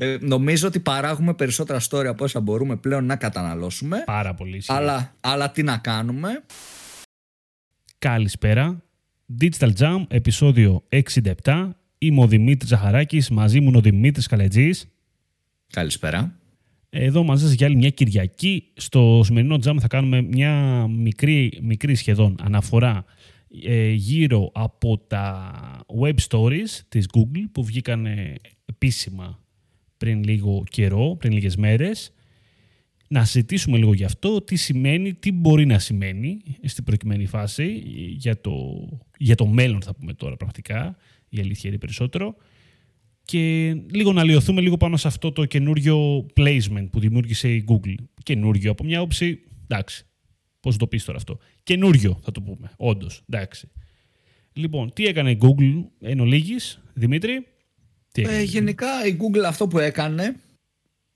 Ε, νομίζω ότι παράγουμε περισσότερα story από όσα μπορούμε πλέον να καταναλώσουμε. Πάρα πολύ. Αλλά, αλλά τι να κάνουμε; Καλησπέρα. Digital Jam, επεισόδιο 67. Είμαι ο Δημήτρης Ζαχαράκης, μαζί μου είναι ο Δημήτρης Καλετζής. Καλησπέρα. Εδώ μαζί σας για άλλη μια Κυριακή. Στο σημερινό Jam θα κάνουμε μια μικρή, μικρή σχεδόν αναφορά ε, γύρω από τα web stories της Google που βγήκαν επίσημα πριν λίγο καιρό, πριν λίγες μέρες. Να συζητήσουμε λίγο γι' αυτό, τι σημαίνει, τι μπορεί να σημαίνει στην προκειμένη φάση για το, για το μέλλον θα πούμε τώρα πραγματικά, η αλήθεια είναι περισσότερο. Και λίγο να λιωθούμε λίγο πάνω σε αυτό το καινούριο placement που δημιούργησε η Google. Καινούριο από μια όψη, εντάξει, πώς το πεις τώρα αυτό. Καινούριο θα το πούμε, όντως, εντάξει. Λοιπόν, τι έκανε η Google εν ολίγης, Δημήτρη; Ε, γενικά η Google αυτό που έκανε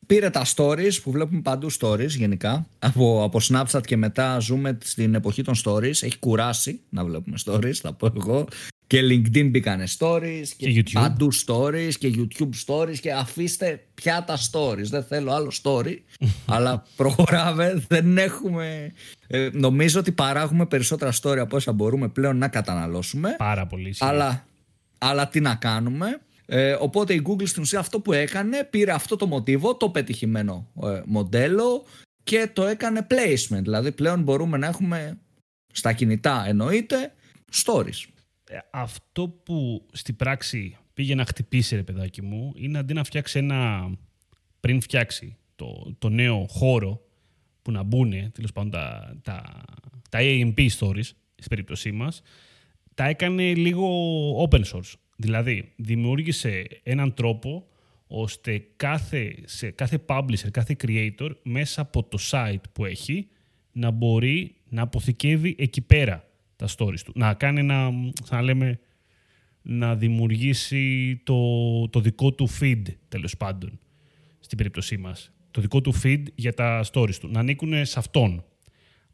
πήρε τα stories που βλέπουμε παντού stories γενικά. Από, από Snapchat και μετά ζούμε στην εποχή των stories. Έχει κουράσει να βλέπουμε stories θα πω εγώ. Και LinkedIn μπήκανε stories και, και παντού stories και YouTube stories και αφήστε πια τα stories. Δεν θέλω άλλο story αλλά προχωράμε. Δεν έχουμε ε, νομίζω ότι παράγουμε περισσότερα story από όσα μπορούμε πλέον να καταναλώσουμε. Πάρα πολύ αλλά, αλλά τι να κάνουμε; Ε, οπότε η Google στην ουσία αυτό που έκανε πήρε αυτό το μοτίβο, το πετυχημένο ε, μοντέλο και το έκανε placement. Δηλαδή πλέον μπορούμε να έχουμε στα κινητά εννοείται stories. Ε, αυτό που στην πράξη πήγε να χτυπήσει ρε παιδάκι μου είναι αντί να φτιάξει ένα πριν φτιάξει το, το νέο χώρο που να μπουν τέλος πάντων τα, τα, τα AMP stories στην περίπτωσή μας τα έκανε λίγο open source. Δηλαδή, δημιούργησε έναν τρόπο ώστε κάθε, σε κάθε publisher, κάθε creator, μέσα από το site που έχει, να μπορεί να αποθηκεύει εκεί πέρα τα stories του. Να κάνει ένα, σαν λέμε, να δημιουργήσει το, το δικό του feed, τέλος πάντων, στην περίπτωσή μας. Το δικό του feed για τα stories του. Να ανήκουν σε αυτόν.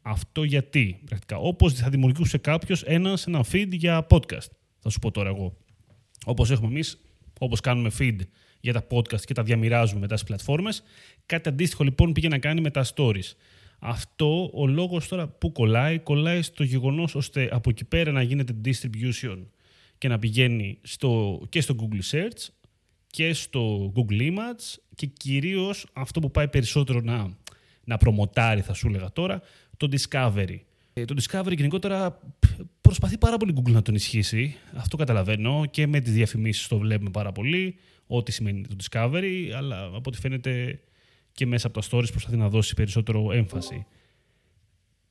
Αυτό γιατί, πρακτικά. Όπως θα δημιουργούσε κάποιος ένα, ένα feed για podcast. Θα σου πω τώρα εγώ. Όπως έχουμε εμείς, όπως κάνουμε feed για τα podcast και τα διαμοιράζουμε μετά στι πλατφόρμες. Κάτι αντίστοιχο λοιπόν πήγε να κάνει με τα stories. Αυτό ο λόγος τώρα που κολλάει, κολλάει στο γεγονός ώστε από εκεί πέρα να γίνεται distribution και να πηγαίνει στο, και στο Google Search και στο Google Image και κυρίως αυτό που πάει περισσότερο να, να προμοτάρει θα σου έλεγα τώρα, το Discovery. Ε, το Discovery γενικότερα προσπαθεί πάρα πολύ Google να τον ισχύσει. Αυτό καταλαβαίνω και με τις διαφημίσεις το βλέπουμε πάρα πολύ, ό,τι σημαίνει το Discovery, αλλά από ό,τι φαίνεται και μέσα από τα stories προσπαθεί να δώσει περισσότερο έμφαση.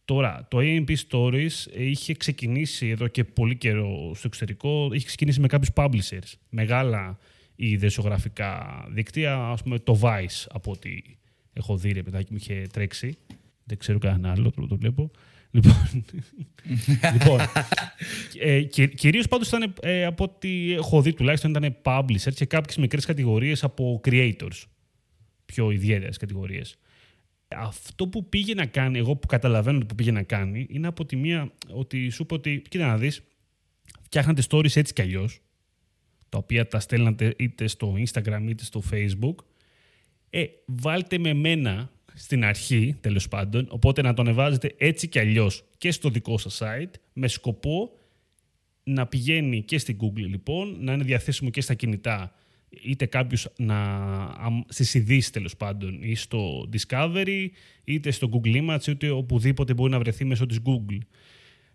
Τώρα, το AMP Stories είχε ξεκινήσει εδώ και πολύ καιρό στο εξωτερικό, είχε ξεκινήσει με κάποιους publishers, μεγάλα ή δεσιογραφικά δίκτυα, ας πούμε το Vice από ό,τι έχω δει, ρε παιδάκι μου είχε τρέξει. Δεν ξέρω κανένα άλλο, το βλέπω. Λοιπόν, λοιπόν ε, κυρίως πάντως ήταν ε, από ό,τι έχω δει τουλάχιστον ήταν publisher και κάποιες μικρές κατηγορίες από creators. Πιο ιδιαίτερες κατηγορίες. Αυτό που πήγε να κάνει, εγώ που καταλαβαίνω που πήγε να κάνει, είναι από τη μία ότι σου είπε ότι, κοίτα να δεις, φτιάχνατε stories έτσι κι αλλιώς, τα οποία τα στέλνατε είτε στο Instagram είτε στο Facebook, ε, βάλτε με μένα στην αρχή, τέλος πάντων, οπότε να το ανεβάζετε έτσι κι αλλιώς και στο δικό σας site, με σκοπό να πηγαίνει και στην Google λοιπόν, να είναι διαθέσιμο και στα κινητά, είτε κάποιος να, στις ειδήσεις τέλος πάντων, ή στο Discovery, είτε στο Google Images, είτε οπουδήποτε μπορεί να βρεθεί μέσω της Google.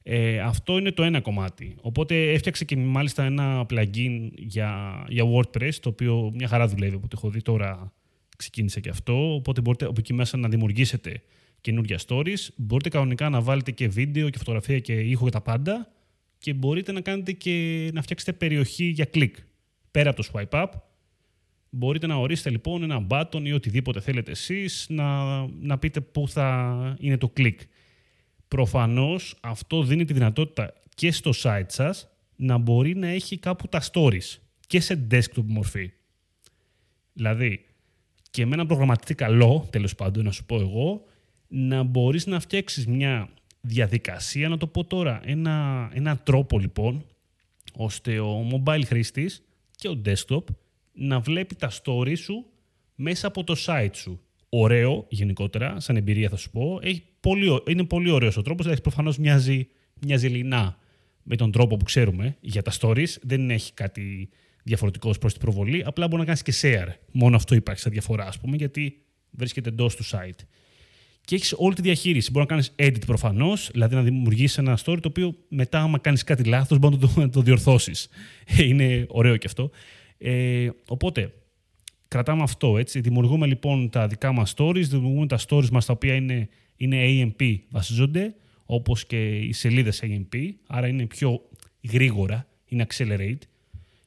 Ε, αυτό είναι το ένα κομμάτι. Οπότε έφτιαξε και μάλιστα ένα plugin για, για WordPress, το οποίο μια χαρά δουλεύει, από έχω δει τώρα ξεκίνησε και αυτό. Οπότε μπορείτε από εκεί μέσα να δημιουργήσετε καινούργια stories. Μπορείτε κανονικά να βάλετε και βίντεο και φωτογραφία και ήχο και τα πάντα. Και μπορείτε να κάνετε και να φτιάξετε περιοχή για κλικ. Πέρα από το swipe up, μπορείτε να ορίσετε λοιπόν ένα button ή οτιδήποτε θέλετε εσείς να, να πείτε πού θα είναι το κλικ. Προφανώς αυτό δίνει τη δυνατότητα και στο site σας να μπορεί να έχει κάπου τα stories και σε desktop μορφή. Δηλαδή, και με ένα προγραμματιστή καλό, τέλος πάντων, να σου πω εγώ, να μπορείς να φτιάξεις μια διαδικασία, να το πω τώρα, ένα, ένα τρόπο λοιπόν, ώστε ο mobile χρήστης και ο desktop να βλέπει τα stories σου μέσα από το site σου. Ωραίο γενικότερα, σαν εμπειρία θα σου πω. Έχει πολύ, είναι πολύ ωραίος ο τρόπος, δηλαδή προφανώς μοιάζει, μοιάζει λινά με τον τρόπο που ξέρουμε για τα stories. Δεν έχει κάτι διαφορετικός προς την προβολή. Απλά μπορεί να κάνεις και share. Μόνο αυτό υπάρχει σαν διαφορά, ας πούμε, γιατί βρίσκεται εντός του site. Και έχεις όλη τη διαχείριση. Μπορεί να κάνεις edit προφανώς, δηλαδή να δημιουργήσεις ένα story το οποίο μετά, άμα κάνεις κάτι λάθος, μπορεί να το, να το διορθώσεις. Είναι ωραίο και αυτό. Ε, οπότε, κρατάμε αυτό. Έτσι. Δημιουργούμε λοιπόν τα δικά μας stories, δημιουργούμε τα stories μας τα οποία είναι, είναι AMP βασίζονται, όπως και οι σελίδες AMP, άρα είναι πιο γρήγορα, είναι accelerate.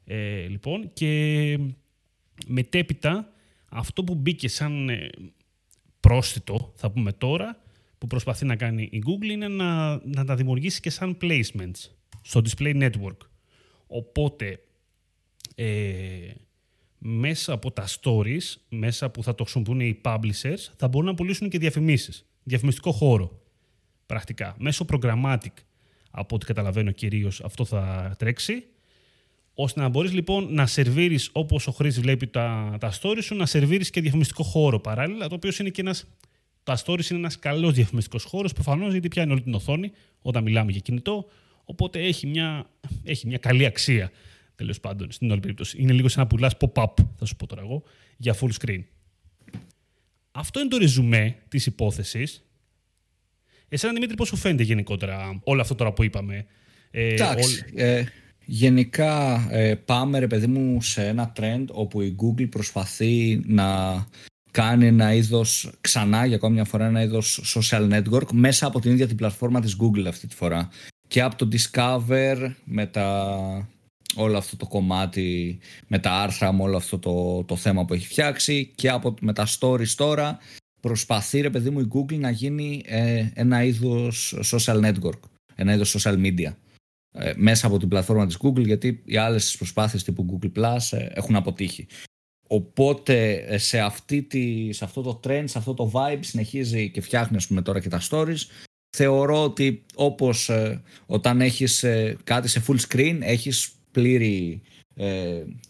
Ε, λοιπόν, και μετέπειτα αυτό που μπήκε σαν ε, πρόσθετο, θα πούμε τώρα, που προσπαθεί να κάνει η Google είναι να, να τα δημιουργήσει και σαν placements στο display network. Οπότε, ε, μέσα από τα stories, μέσα που θα το χρησιμοποιούν οι publishers, θα μπορούν να πουλήσουν και διαφημίσεις. Διαφημιστικό χώρο, πρακτικά. Μέσω programmatic, από ό,τι καταλαβαίνω κυρίως, αυτό θα τρέξει ώστε να μπορείς λοιπόν να σερβίρεις όπως ο χρήστης βλέπει τα, τα stories σου, να σερβίρεις και διαφημιστικό χώρο παράλληλα, το οποίο είναι και ένας. Τα stories είναι ένας καλός διαφημιστικός χώρος, προφανώς γιατί πιάνει όλη την οθόνη όταν μιλάμε για κινητό. Οπότε έχει μια, έχει μια καλή αξία τέλος πάντων στην όλη περίπτωση. Είναι λίγο σαν να πουλάς pop-up, θα σου πω τώρα εγώ, για full screen. Αυτό είναι το ρεζουμέ της υπόθεσης. Εσένα Δημήτρη, πώς σου φαίνεται γενικότερα όλο αυτό τώρα που είπαμε; Ε, Εντάξει. Ε, Γενικά ε, πάμε ρε παιδί μου σε ένα trend όπου η Google προσπαθεί να κάνει ένα είδος ξανά για ακόμη μια φορά ένα είδος social network μέσα από την ίδια την πλατφόρμα της Google αυτή τη φορά. Και από το Discover με τα όλο αυτό το κομμάτι με τα άρθρα με όλο αυτό το, το θέμα που έχει φτιάξει και από, με τα stories τώρα προσπαθεί ρε παιδί μου η Google να γίνει ε, ένα είδος social network ένα είδος social media. ε, μέσα από την πλατφόρμα της Google γιατί οι άλλες προσπάθειες τύπου Google Plus ε, έχουν αποτύχει. Οπότε ε, σε, αυτή τη, σε αυτό το trend, σε αυτό το vibe συνεχίζει και φτιάχνει πούμε, τώρα και τα stories. Θεωρώ ότι όπως όταν έχεις κάτι σε full screen έχεις πλήρη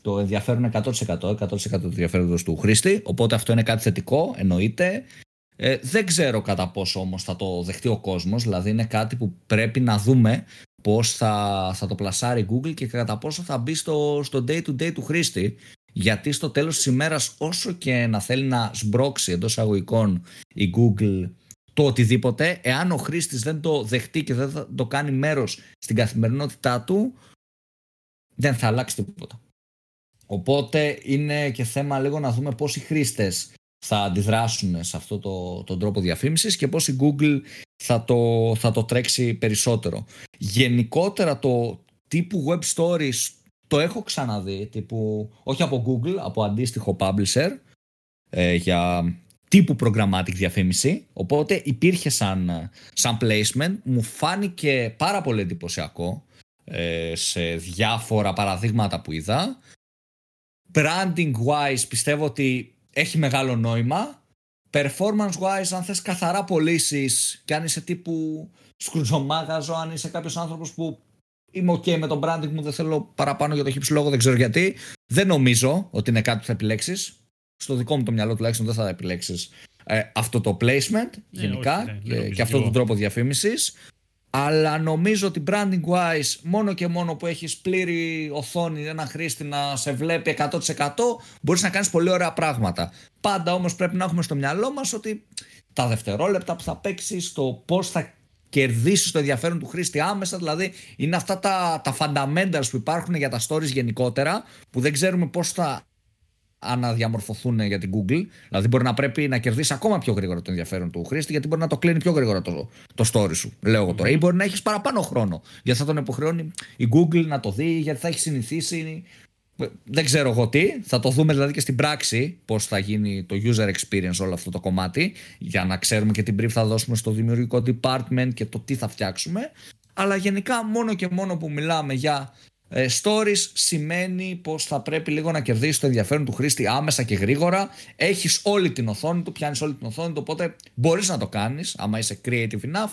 το ενδιαφέρον 100%, 100% του ενδιαφέροντος του χρήστη, οπότε αυτό είναι κάτι θετικό, εννοείται. δεν ξέρω κατά πόσο όμως θα το δεχτεί ο κόσμος, δηλαδή είναι κάτι που πρέπει να δούμε πώς θα, θα το πλασάρει Google και κατά πόσο θα μπει στο, στο day to day του χρήστη. Γιατί στο τέλος της ημέρας όσο και να θέλει να σμπρώξει εντός αγωγικών η Google το οτιδήποτε, εάν ο χρήστης δεν το δεχτεί και δεν θα το κάνει μέρος στην καθημερινότητά του, δεν θα αλλάξει τίποτα. Οπότε είναι και θέμα λίγο να δούμε πώς οι χρήστες θα αντιδράσουν σε αυτό το, τον τρόπο διαφήμισης και πώς η Google θα το, θα το τρέξει περισσότερο. Γενικότερα το τύπου web stories το έχω ξαναδεί, τύπου, όχι από Google, από αντίστοιχο publisher ε, για τύπου programmatic διαφήμιση, οπότε υπήρχε σαν, σαν placement, μου φάνηκε πάρα πολύ εντυπωσιακό ε, σε διάφορα παραδείγματα που είδα. Branding wise πιστεύω ότι έχει μεγάλο νόημα. Performance wise, αν θες καθαρά πωλήσεις και αν είσαι τύπου σκρουτζομάγαζο, αν είσαι κάποιος άνθρωπος που είμαι ok με το branding μου, δεν θέλω παραπάνω για το χύψη λόγο, δεν ξέρω γιατί. Δεν νομίζω ότι είναι κάτι που θα επιλέξεις. Στο δικό μου το μυαλό τουλάχιστον δεν θα επιλέξεις ε, αυτό το placement ε, γενικά ναι, και, και αυτόν τον τρόπο διαφήμισης αλλά νομίζω ότι branding wise μόνο και μόνο που έχεις πλήρη οθόνη ένα χρήστη να σε βλέπει 100% μπορείς να κάνεις πολύ ωραία πράγματα. Πάντα όμως πρέπει να έχουμε στο μυαλό μας ότι τα δευτερόλεπτα που θα παίξεις το πώς θα κερδίσεις το ενδιαφέρον του χρήστη άμεσα, δηλαδή είναι αυτά τα, τα fundamentals που υπάρχουν για τα stories γενικότερα που δεν ξέρουμε πώς θα αναδιαμορφωθούν για την Google. Δηλαδή, μπορεί να πρέπει να κερδίσει ακόμα πιο γρήγορα το ενδιαφέρον του χρήστη, γιατί μπορεί να το κλείνει πιο γρήγορα το, το story σου. Λέω εγώ τώρα. Ή μπορεί να έχεις παραπάνω χρόνο. Γιατί θα τον υποχρεώνει η Google να το δει, γιατί θα έχει συνηθίσει. Δεν ξέρω εγώ τι. Θα το δούμε δηλαδή και στην πράξη πώς θα γίνει το user experience όλο αυτό το κομμάτι. Για να ξέρουμε και την brief θα δώσουμε στο δημιουργικό department και το τι θα φτιάξουμε. Αλλά γενικά μόνο και μόνο που μιλάμε για ε, stories σημαίνει πως θα πρέπει λίγο να κερδίσεις το ενδιαφέρον του χρήστη άμεσα και γρήγορα. Έχεις όλη την οθόνη του, πιάνεις όλη την οθόνη του, οπότε μπορείς να το κάνεις άμα είσαι creative enough.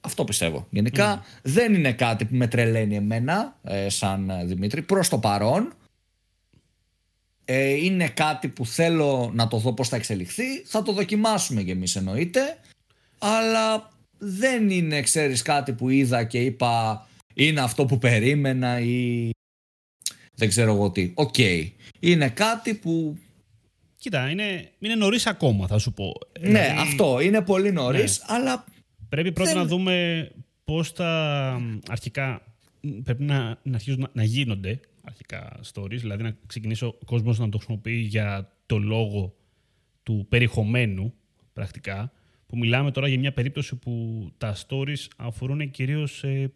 Αυτό πιστεύω. Γενικά δεν είναι κάτι που με τρελαίνει εμένα ε, σαν Δημήτρη προς το παρόν. ε, είναι κάτι που θέλω να το δω πώς θα εξελιχθεί. Θα το δοκιμάσουμε κι εμείς εννοείται. Αλλά δεν είναι, ξέρεις, κάτι που είδα και είπα είναι αυτό που περίμενα ή δεν ξέρω εγώ τι. Οκ. Είναι κάτι που... Κοίτα, είναι, είναι νωρίς ακόμα, θα σου πω. Ναι, δηλαδή- αυτό. Είναι πολύ νωρίς, ναι. αλλά. Πρέπει πρώτα να δούμε πώς τα αρχικά. Πρέπει να, να αρχίσουν να, γίνονται αρχικά stories, δηλαδή να ξεκινήσει ο κόσμος να το χρησιμοποιεί για το λόγο του περιεχομένου πρακτικά, που μιλάμε τώρα για μια περίπτωση που τα stories αφορούν κυρίως ε,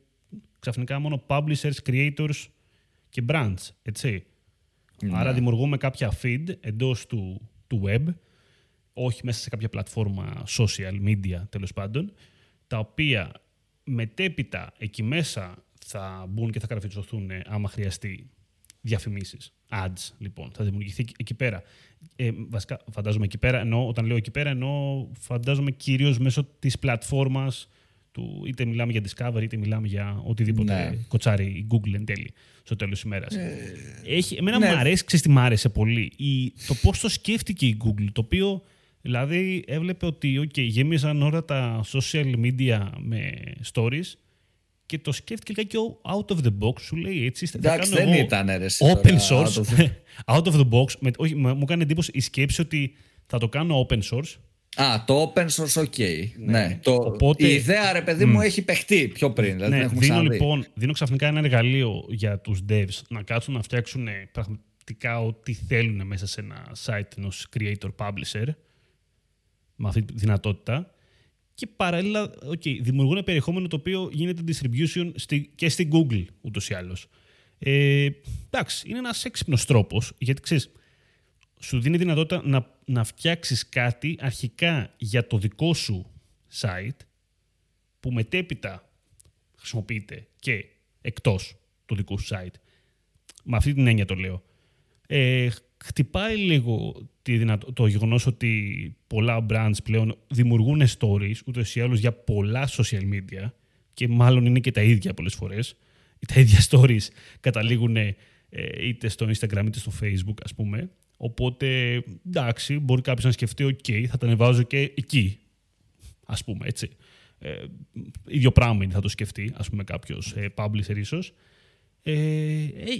ξαφνικά μόνο publishers, creators και brands, έτσι. Ναι. Άρα δημιουργούμε κάποια feed εντός του, του web, όχι μέσα σε κάποια πλατφόρμα social media τέλος πάντων, τα οποία μετέπειτα εκεί μέσα θα μπουν και θα γραφειτσωθούν άμα χρειαστεί διαφημίσεις. Ads, λοιπόν. Θα δημιουργηθεί εκεί πέρα. Ε, βασικά, φαντάζομαι εκεί πέρα, ενώ, όταν λέω εκεί πέρα, ενώ φαντάζομαι κυρίως μέσω της πλατφόρμας του, είτε μιλάμε για Discovery, είτε μιλάμε για οτιδήποτε ναι. κοτσάρει η Google εν τέλει στο τέλος της ημέρας. Ε, Έχει, εμένα ναι. μου αρέσει, ξέρεις τι μου άρεσε πολύ; Η, το πώς το σκέφτηκε η Google, το οποίο δηλαδή έβλεπε ότι okay, γέμιζαν όλα τα social media με stories και το σκέφτηκε και out of the box, σου λέει έτσι. Εντάξει, δεν ήταν Open source. Out of the, out of the box. Με, όχι, μου έκανε εντύπωση η σκέψη ότι θα το κάνω open source Α, το open source, ok. Ναι. ναι. Το, Οπότε... Η ιδέα, ρε παιδί μου, έχει παιχτεί πιο πριν. Δηλαδή ναι, δίνω, λοιπόν, δίνω ξαφνικά ένα εργαλείο για τους devs να κάτσουν να φτιάξουν πραγματικά ό,τι θέλουν μέσα σε ένα site ενός creator publisher με αυτή τη δυνατότητα και παράλληλα okay, δημιουργούν περιεχόμενο το οποίο γίνεται distribution στη, και στην Google ούτως ή άλλως. Ε, εντάξει, είναι ένας έξυπνος τρόπος γιατί ξέρεις, σου δίνει δυνατότητα να, να φτιάξεις κάτι αρχικά για το δικό σου site που μετέπειτα χρησιμοποιείται και εκτός του δικού σου site. Με αυτή την έννοια το λέω. Ε, χτυπάει λίγο τη δυνατό, το γεγονός ότι πολλά brands πλέον δημιουργούν stories ούτε ή άλλως για πολλά social media και μάλλον είναι και τα ίδια πολλές φορές. Τα ίδια stories καταλήγουν ε, είτε στο Instagram είτε στο Facebook ας πούμε Οπότε, εντάξει, μπορεί κάποιος να σκεφτεί, OK, θα τα ανεβάζω και εκεί. Α πούμε, έτσι. Ε, ίδιο πράγμα είναι, θα το σκεφτεί, ας πούμε, κάποιος ε, publisher ίσως. Ε,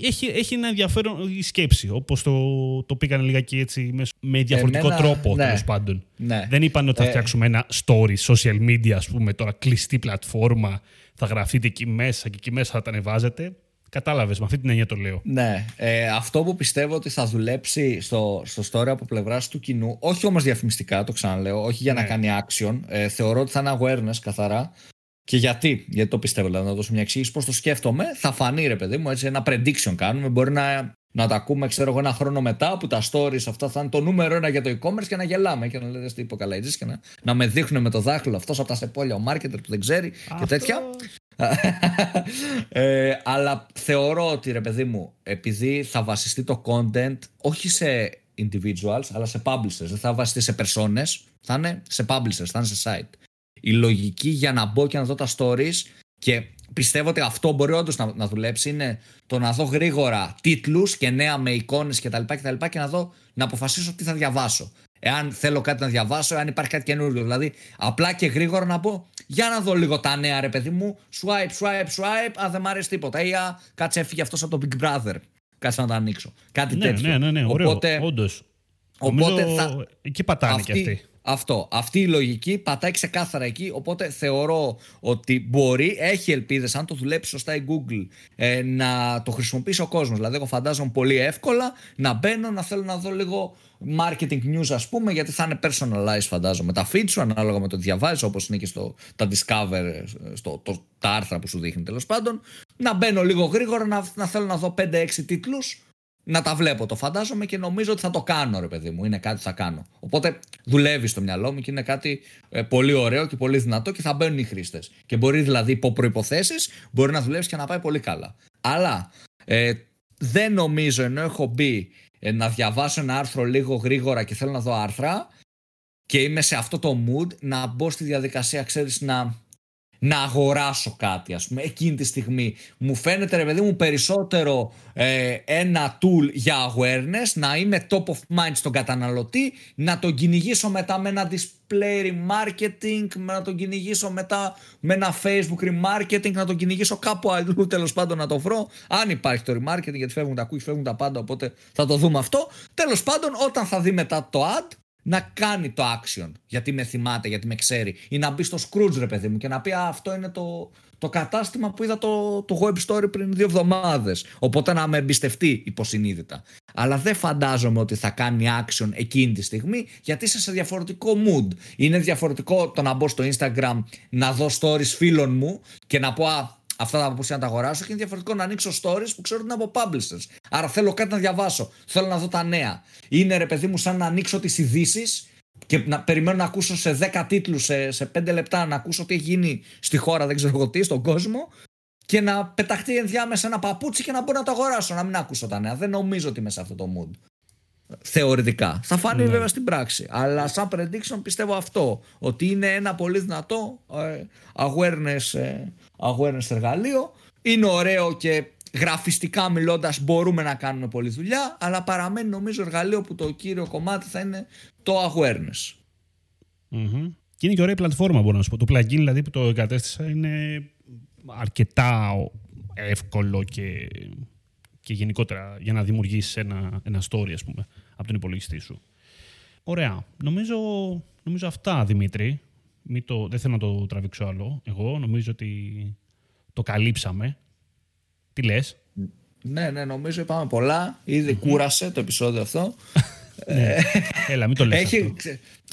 έχει, έχει ένα ενδιαφέρον η σκέψη, όπως το, το πήγανε λιγάκι έτσι με διαφορετικό τρόπο ναι, τέλος πάντων. Ναι. Δεν είπαν ότι θα ε, φτιάξουμε ένα story, social media, ας πούμε, τώρα κλειστή πλατφόρμα, θα γραφτείτε εκεί μέσα και εκεί μέσα θα τα ανεβάζετε. Κατάλαβες, με αυτή την έννοια το λέω. Ναι. Ε, αυτό που πιστεύω ότι θα δουλέψει στο, στο story από πλευράς του κοινού, όχι όμως διαφημιστικά, το ξαναλέω, όχι για να ναι. κάνει action. Ε, θεωρώ ότι θα είναι awareness καθαρά. Και γιατί, γιατί το πιστεύω, δηλαδή να δώσω μια εξήγηση πώς το σκέφτομαι. Θα φανεί, ρε παιδί μου, έτσι ένα prediction κάνουμε. Μπορεί να, να τα ακούμε, ξέρω εγώ, ένα χρόνο μετά που τα stories αυτά θα είναι το νούμερο ένα για το e-commerce και να γελάμε και να λέτε τι υποκαλαϊτζή και να, να με δείχνουν με το δάχτυλο αυτός από τα σεπόλια ο marketer που δεν ξέρει και τέτοια ε, αλλά θεωρώ ότι ρε παιδί μου, επειδή θα βασιστεί το content όχι σε individuals, αλλά σε publishers. Δεν θα βασιστεί σε personas, θα είναι σε publishers, θα είναι σε site. Η λογική για να μπω και να δω τα stories και πιστεύω ότι αυτό μπορεί όντως να, να δουλέψει είναι το να δω γρήγορα τίτλους και νέα με εικόνες κτλ. Και, και, και, να δω να αποφασίσω τι θα διαβάσω εάν θέλω κάτι να διαβάσω, εάν υπάρχει κάτι καινούργιο. Δηλαδή, απλά και γρήγορα να πω, για να δω λίγο τα νέα, ρε παιδί μου. Swipe, swipe, swipe. Α, δεν μ' αρέσει τίποτα. Ή α, κάτσε έφυγε αυτός από το Big Brother. Κάτσε να το ανοίξω. Κάτι ναι, τέτοιο. Ναι, ναι, ναι, ωραίο. Οπότε, όντως. Οπότε θα... εκεί πατάνε αυτή, και αυτοί. Αυτό. Αυτή η λογική πατάει ξεκάθαρα εκεί. Οπότε θεωρώ ότι μπορεί, έχει ελπίδες, αν το δουλέψει σωστά η Google, ε, να το χρησιμοποιήσει ο κόσμος. Δηλαδή, εγώ φαντάζομαι πολύ εύκολα να μπαίνω, να θέλω να δω λίγο marketing news ας πούμε γιατί θα είναι personalized φαντάζομαι τα feed σου ανάλογα με το διαβάζεις όπως είναι και στο, τα discover στο, το, τα άρθρα που σου δείχνει τέλος πάντων να μπαίνω λίγο γρήγορα να, να θέλω να δω 5-6 τίτλους να τα βλέπω το φαντάζομαι και νομίζω ότι θα το κάνω ρε παιδί μου. Είναι κάτι που θα κάνω. Οπότε δουλεύει στο μυαλό μου και είναι κάτι ε, πολύ ωραίο και πολύ δυνατό και θα μπαίνουν οι χρήστες. και μπορεί δηλαδή υπό προϋποθέσεις μπορεί να δουλεύει και να πάει πολύ καλά. Αλλά ε, δεν νομίζω ενώ έχω μπει ε, να διαβάσω ένα άρθρο λίγο γρήγορα και θέλω να δω άρθρα και είμαι σε αυτό το mood να μπω στη διαδικασία, ξέρεις, να να αγοράσω κάτι, ας πούμε, εκείνη τη στιγμή. Μου φαίνεται, ρε παιδί μου, περισσότερο ε, ένα tool για awareness, να είμαι top of mind στον καταναλωτή, να τον κυνηγήσω μετά με ένα display remarketing, να τον κυνηγήσω μετά με ένα facebook remarketing, να τον κυνηγήσω κάπου αλλού τέλος πάντων να το βρω, αν υπάρχει το remarketing, γιατί φεύγουν τα cookies, φεύγουν τα πάντα, οπότε θα το δούμε αυτό. Τέλος πάντων, όταν θα δει μετά το ad, να κάνει το action. Γιατί με θυμάται, γιατί με ξέρει. Ή να μπει στο Scrooge ρε παιδί μου και να πει αυτό είναι το, το κατάστημα που είδα το, το web story πριν δύο εβδομάδες οπότε να με εμπιστευτεί υποσυνείδητα. Αλλά δεν φαντάζομαι ότι θα κάνει action εκείνη τη στιγμή γιατί είσαι σε διαφορετικό mood. Είναι διαφορετικό το να μπω στο Instagram να δω stories φίλων μου και να πω α, αυτά τα απόψη να τα αγοράσω και είναι διαφορετικό να ανοίξω stories που ξέρω ότι είναι από publishers. Άρα θέλω κάτι να διαβάσω. Θέλω να δω τα νέα. Είναι ρε παιδί μου σαν να ανοίξω τις ειδήσει και να περιμένω να ακούσω σε 10 τίτλους, σε, σε 5 λεπτά, να ακούσω τι έχει γίνει στη χώρα, δεν ξέρω εγώ τι, στον κόσμο. Και να πεταχτεί ενδιάμεσα ένα παπούτσι και να μπορώ να το αγοράσω, να μην ακούσω τα νέα. Δεν νομίζω ότι είμαι σε αυτό το mood. Θεωρητικά. Θα φάνει ναι. βέβαια στην πράξη. Αλλά σαν prediction πιστεύω αυτό. Ότι είναι ένα πολύ δυνατό ε, awareness, ε, awareness εργαλείο. Είναι ωραίο και γραφιστικά μιλώντας μπορούμε να κάνουμε πολλή δουλειά. Αλλά παραμένει νομίζω εργαλείο που το κύριο κομμάτι θα είναι το awareness. Mm-hmm. Και είναι και ωραία πλατφόρμα μπορώ να σου πω. Το plugin δηλαδή που το εγκατέστησα είναι αρκετά εύκολο και και γενικότερα για να δημιουργήσεις ένα, ένα story, ας πούμε, από τον υπολογιστή σου. Ωραία. Νομίζω, νομίζω αυτά, Δημήτρη. Μη το, δεν θέλω να το τραβήξω άλλο. Εγώ νομίζω ότι το καλύψαμε. Τι λες; Ναι, ναι, νομίζω είπαμε πολλά. Ήδη κούρασε το επεισόδιο αυτό. ναι. Έλα, μην το λες έχει,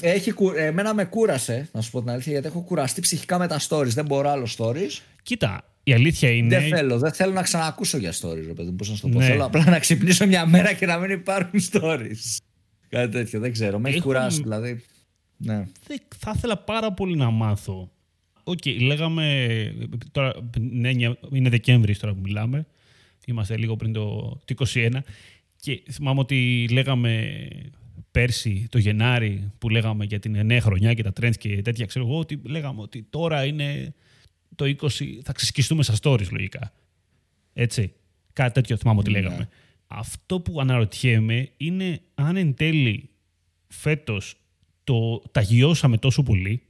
έχει, εμένα με κούρασε, να σου πω την αλήθεια, γιατί έχω κουραστεί ψυχικά με τα stories. Δεν μπορώ άλλο stories. Κοίτα, η αλήθεια είναι. Δεν θέλω, δεν θέλω να ξανακούσω για stories, ρε παιδί μου. Πώς να το πω. Ναι. Θέλω απλά να ξυπνήσω μια μέρα και να μην υπάρχουν stories. Κάτι τέτοιο, δεν ξέρω. Με έχει κουράσει, δηλαδή. Ναι. Θα ήθελα πάρα πολύ να μάθω. OK, okay, λέγαμε. Τώρα, ναι, είναι Δεκέμβρη τώρα που μιλάμε. Είμαστε λίγο πριν το, 2021. Και θυμάμαι ότι λέγαμε πέρσι, το Γενάρη, που λέγαμε για την νέα χρονιά και τα trends και τέτοια, ξέρω εγώ, ότι λέγαμε ότι τώρα είναι το 20 θα ξεσκιστούμε στα stories λογικά. Έτσι. Κάτι τέτοιο θυμάμαι ότι ναι. λέγαμε. Αυτό που αναρωτιέμαι είναι αν εν τέλει φέτος το, τα γιώσαμε τόσο πολύ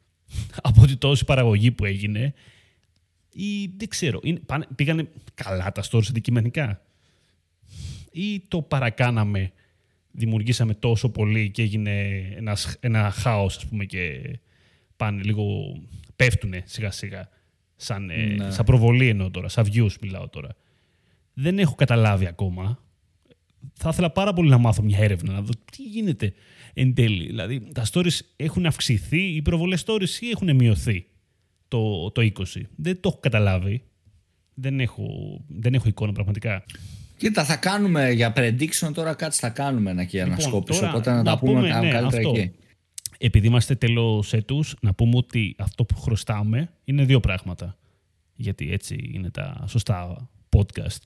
από τη τόση παραγωγή που έγινε ή δεν ξέρω, είναι, πάνε, πήγανε καλά τα stories αντικειμενικά; Ή το παρακάναμε, δημιουργήσαμε τόσο πολύ και έγινε ένας, ένα χάος ας πούμε και πάνε λίγο πέφτουν σιγά σιγά. Σαν, ε, ναι. σαν προβολή εννοώ τώρα, σαν views μιλάω τώρα. Δεν έχω καταλάβει ακόμα. Θα ήθελα πάρα πολύ να μάθω μια έρευνα, να δω τι γίνεται εν τέλει. Δηλαδή, τα stories έχουν αυξηθεί, οι προβολές stories ή έχουν μειωθεί το, το 20. Δεν το έχω καταλάβει. Δεν έχω, δεν έχω εικόνα πραγματικά. Κοίτα, θα κάνουμε για prediction τώρα κάτι θα κάνουμε ένα και λοιπόν, ανασκόπηση. οπότε να, τα πούμε, ναι, καλύτερα εκεί επειδή είμαστε τέλος έτους, να πούμε ότι αυτό που χρωστάμε είναι δύο πράγματα. Γιατί έτσι είναι τα σωστά podcast.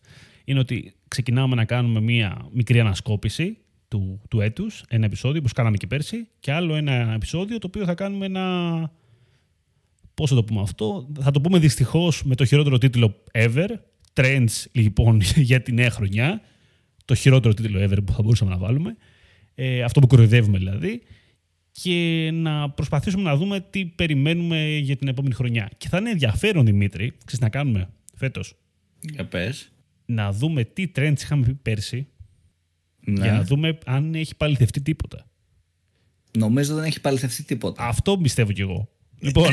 Είναι ότι ξεκινάμε να κάνουμε μία μικρή ανασκόπηση του, του έτους, ένα επεισόδιο που κάναμε και πέρσι, και άλλο ένα επεισόδιο το οποίο θα κάνουμε ένα. Πώς θα το πούμε αυτό, θα το πούμε δυστυχώς με το χειρότερο τίτλο ever. Trends λοιπόν για τη νέα χρονιά. Το χειρότερο τίτλο ever που θα μπορούσαμε να βάλουμε. Ε, αυτό που κοροϊδεύουμε δηλαδή και να προσπαθήσουμε να δούμε τι περιμένουμε για την επόμενη χρονιά. Και θα είναι ενδιαφέρον, Δημήτρη, ξέρεις να κάνουμε φέτος. Για πες. Να δούμε τι trends είχαμε πει πέρσι ναι. για να δούμε αν έχει παληθευτεί τίποτα. Νομίζω δεν έχει παληθευτεί τίποτα. Αυτό πιστεύω κι εγώ. λοιπόν.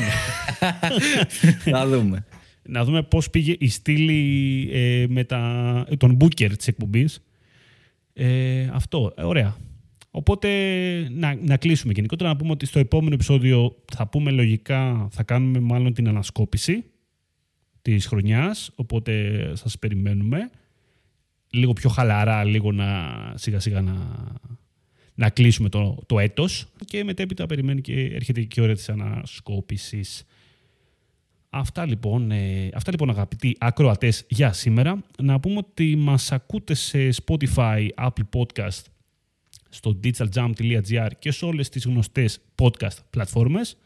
να δούμε. Να δούμε πώς πήγε η στήλη ε, με τα, τον booker της εκπομπής. Ε, αυτό. Ε, ωραία. Οπότε να, να κλείσουμε γενικότερα να πούμε ότι στο επόμενο επεισόδιο θα πούμε λογικά, θα κάνουμε μάλλον την ανασκόπηση της χρονιάς, οπότε σας περιμένουμε. Λίγο πιο χαλαρά, λίγο να σιγά σιγά να, να κλείσουμε το, το έτος και μετέπειτα περιμένει και έρχεται και η ώρα της ανασκόπησης. Αυτά λοιπόν, ε, αυτά λοιπόν αγαπητοί ακροατές για σήμερα. Να πούμε ότι μας ακούτε σε Spotify, Apple Podcast, στο digitaljump.gr και σε όλες τις γνωστές podcast πλατφόρμες.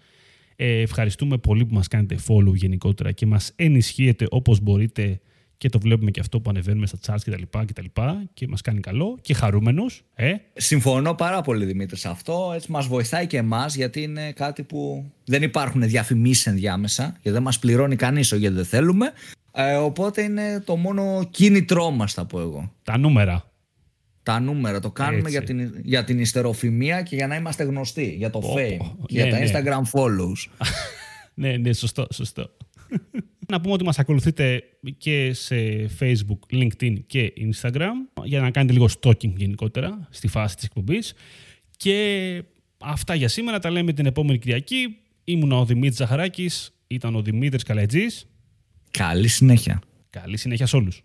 Ε, ευχαριστούμε πολύ που μας κάνετε follow γενικότερα και μας ενισχύετε όπως μπορείτε και το βλέπουμε και αυτό που ανεβαίνουμε στα charts κτλ. Και, και, και μας κάνει καλό και χαρούμενος. Ε. Συμφωνώ πάρα πολύ Δημήτρης σε αυτό. Έτσι μας βοηθάει και εμάς γιατί είναι κάτι που δεν υπάρχουν διαφημίσεις ενδιάμεσα γιατί δεν μας πληρώνει κανείς γιατί δεν θέλουμε. Ε, οπότε είναι το μόνο κίνητρό μας θα πω εγώ. Τα νούμερα. Τα νούμερα. Το κάνουμε για την, για την ιστεροφημία και για να είμαστε γνωστοί. Για το fame. Oh, για ναι, τα ναι. Instagram follows. ναι, ναι, σωστό, σωστό. να πούμε ότι μας ακολουθείτε και σε Facebook, LinkedIn και Instagram για να κάνετε λίγο stalking γενικότερα στη φάση της εκπομπής. Και αυτά για σήμερα τα λέμε την επόμενη Κυριακή. Ήμουν ο Δημήτρης Ζαχαράκης, ήταν ο Δημήτρης Καλετζής. Καλή συνέχεια. Καλή συνέχεια σε όλους.